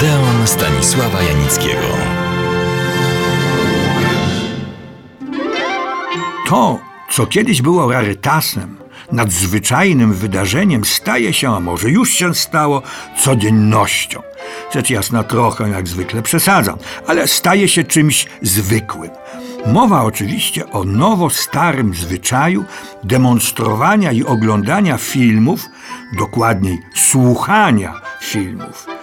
Odeon Stanisława Janickiego. To, co kiedyś było rarytasem, nadzwyczajnym wydarzeniem, staje się, a może już się stało, codziennością. Rzecz jasna, trochę jak zwykle przesadzam, ale staje się czymś zwykłym. Mowa oczywiście o nowo-starym zwyczaju demonstrowania i oglądania filmów, dokładniej słuchania filmów.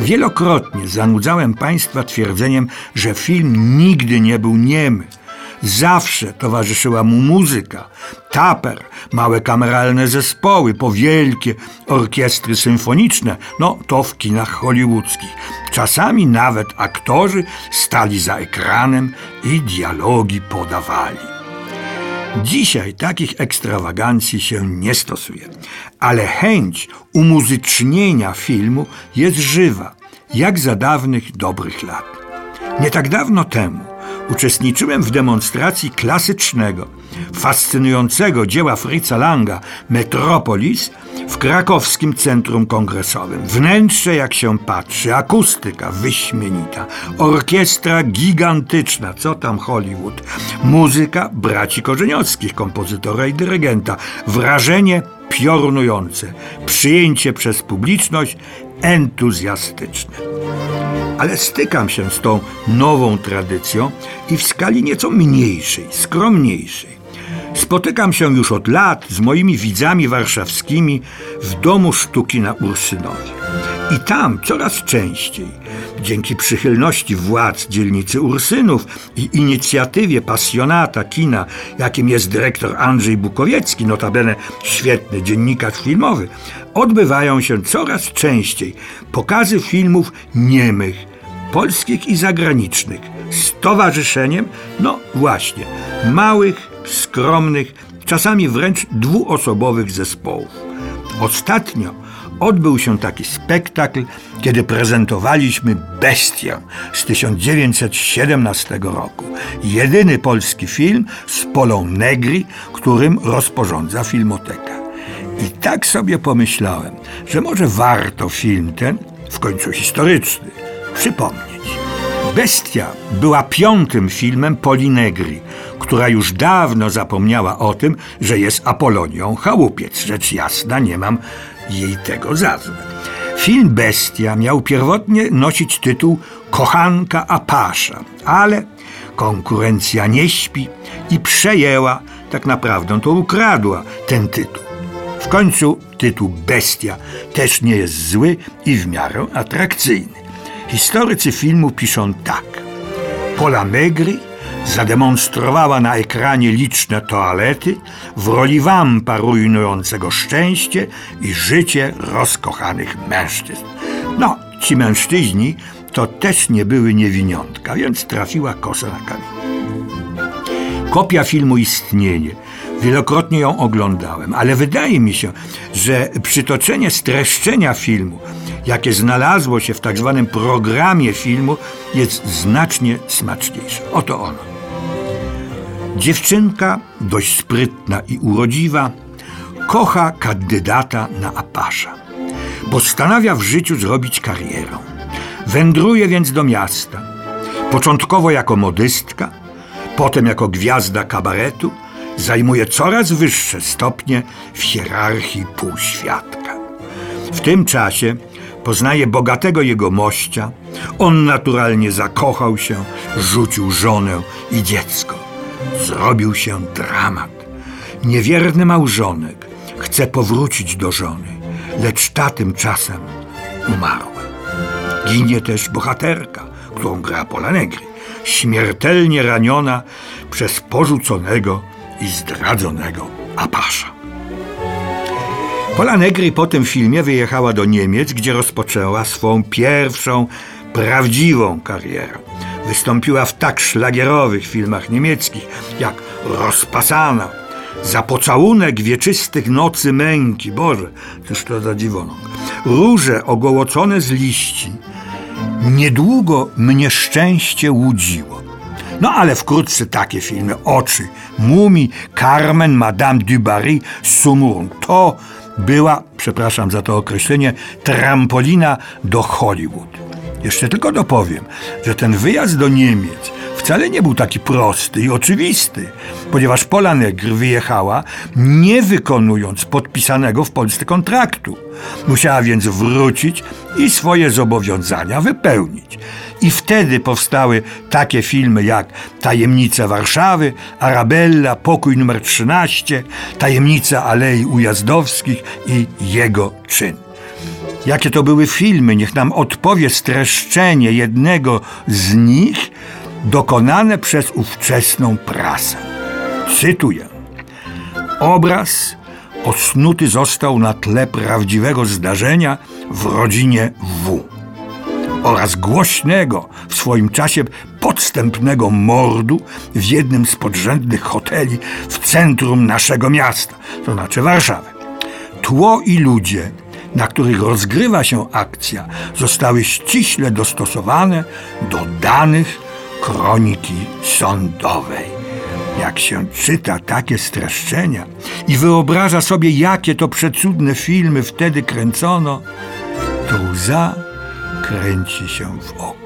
Wielokrotnie zanudzałem Państwa twierdzeniem, że film nigdy nie był niemy. Zawsze towarzyszyła mu muzyka, taper, małe kameralne zespoły, powielkie orkiestry symfoniczne, no to w kinach hollywoodzkich. Czasami nawet aktorzy stali za ekranem i dialogi podawali. Dzisiaj takich ekstrawagancji się nie stosuje, ale chęć umuzycznienia filmu jest żywa, jak za dawnych dobrych lat. Nie tak dawno temu uczestniczyłem w demonstracji klasycznego, fascynującego dzieła Fritza Langa Metropolis w krakowskim centrum kongresowym. Wnętrze, jak się patrzy, akustyka wyśmienita, orkiestra gigantyczna, co tam Hollywood, muzyka braci Korzeniowskich, kompozytora i dyrygenta, wrażenie piorunujące, przyjęcie przez publiczność entuzjastyczne ale stykam się z tą nową tradycją i w skali nieco mniejszej, skromniejszej. Spotykam się już od lat z moimi widzami warszawskimi w Domu Sztuki na Ursynowie. I tam coraz częściej, dzięki przychylności władz dzielnicy Ursynów i inicjatywie pasjonata kina, jakim jest dyrektor Andrzej Bukowiecki, notabene świetny dziennikarz filmowy, odbywają się coraz częściej pokazy filmów niemych, polskich i zagranicznych, z towarzyszeniem, no właśnie, małych, skromnych, czasami wręcz dwuosobowych zespołów. Ostatnio odbył się taki spektakl, kiedy prezentowaliśmy Bestię z 1917 roku. Jedyny polski film z Polą Negri, którym rozporządza Filmoteka. I tak sobie pomyślałem, że może warto film ten, w końcu historyczny, przypomnieć. Bestia była piątym filmem Polinegri, która już dawno zapomniała o tym, że jest Apolonią Chałupiec. Rzecz jasna, nie mam jej tego za złe. Film Bestia miał pierwotnie nosić tytuł Kochanka Apasza, ale konkurencja nie śpi i przejęła, tak naprawdę to ukradła ten tytuł. W końcu tytuł Bestia też nie jest zły i w miarę atrakcyjny. Historycy filmu piszą tak. Pola Megri zademonstrowała na ekranie liczne toalety w roli wampa rujnującego szczęście i życie rozkochanych mężczyzn. No, ci mężczyźni to też nie były niewiniątka, więc trafiła kosa na kamień. Kopia filmu istnieje. Wielokrotnie ją oglądałem, ale wydaje mi się, że przytoczenie streszczenia filmu jakie znalazło się w tak zwanym programie filmu, jest znacznie smaczniejsze. Oto ono. Dziewczynka, dość sprytna i urodziwa, kocha kandydata na apasza. Postanawia w życiu zrobić karierę. Wędruje więc do miasta. Początkowo jako modystka, potem jako gwiazda kabaretu, zajmuje coraz wyższe stopnie w hierarchii półświadka. W tym czasie Poznaje bogatego jego mościa. On naturalnie zakochał się, rzucił żonę i dziecko. Zrobił się dramat. Niewierny małżonek chce powrócić do żony, lecz ta tymczasem umarła. Ginie też bohaterka, którą gra Pola Negri, śmiertelnie raniona przez porzuconego i zdradzonego Apasza. Pola Negri po tym filmie wyjechała do Niemiec, gdzie rozpoczęła swą pierwszą prawdziwą karierę. Wystąpiła w tak szlagierowych filmach niemieckich jak Rozpasana, Za pocałunek wieczystych nocy męki, Boże, cóż to za dziwonok. Róże ogołocone z liści. Niedługo mnie szczęście łudziło. No ale wkrótce takie filmy, Oczy, Mumi, Carmen, Madame du Barry, Sumurun. To była, przepraszam za to określenie, trampolina do Hollywood. Jeszcze tylko dopowiem, że ten wyjazd do Niemiec wcale nie był taki prosty i oczywisty, ponieważ Pola Negr wyjechała nie wykonując podpisanego w Polsce kontraktu. Musiała więc wrócić i swoje zobowiązania wypełnić. I wtedy powstały takie filmy jak Tajemnice Warszawy, Arabella, Pokój numer 13, Tajemnica Alei Ujazdowskich i Jego czyn. Jakie to były filmy, niech nam odpowie streszczenie jednego z nich, dokonane przez ówczesną prasę. Cytuję. Obraz osnuty został na tle prawdziwego zdarzenia w rodzinie W oraz głośnego w swoim czasie podstępnego mordu w jednym z podrzędnych hoteli w centrum naszego miasta, to znaczy Warszawy. Tło i ludzie, na których rozgrywa się akcja, zostały ściśle dostosowane do danych kroniki sądowej. Jak się czyta takie streszczenia i wyobraża sobie, jakie to przecudne filmy wtedy kręcono, to łza kręci się w oku.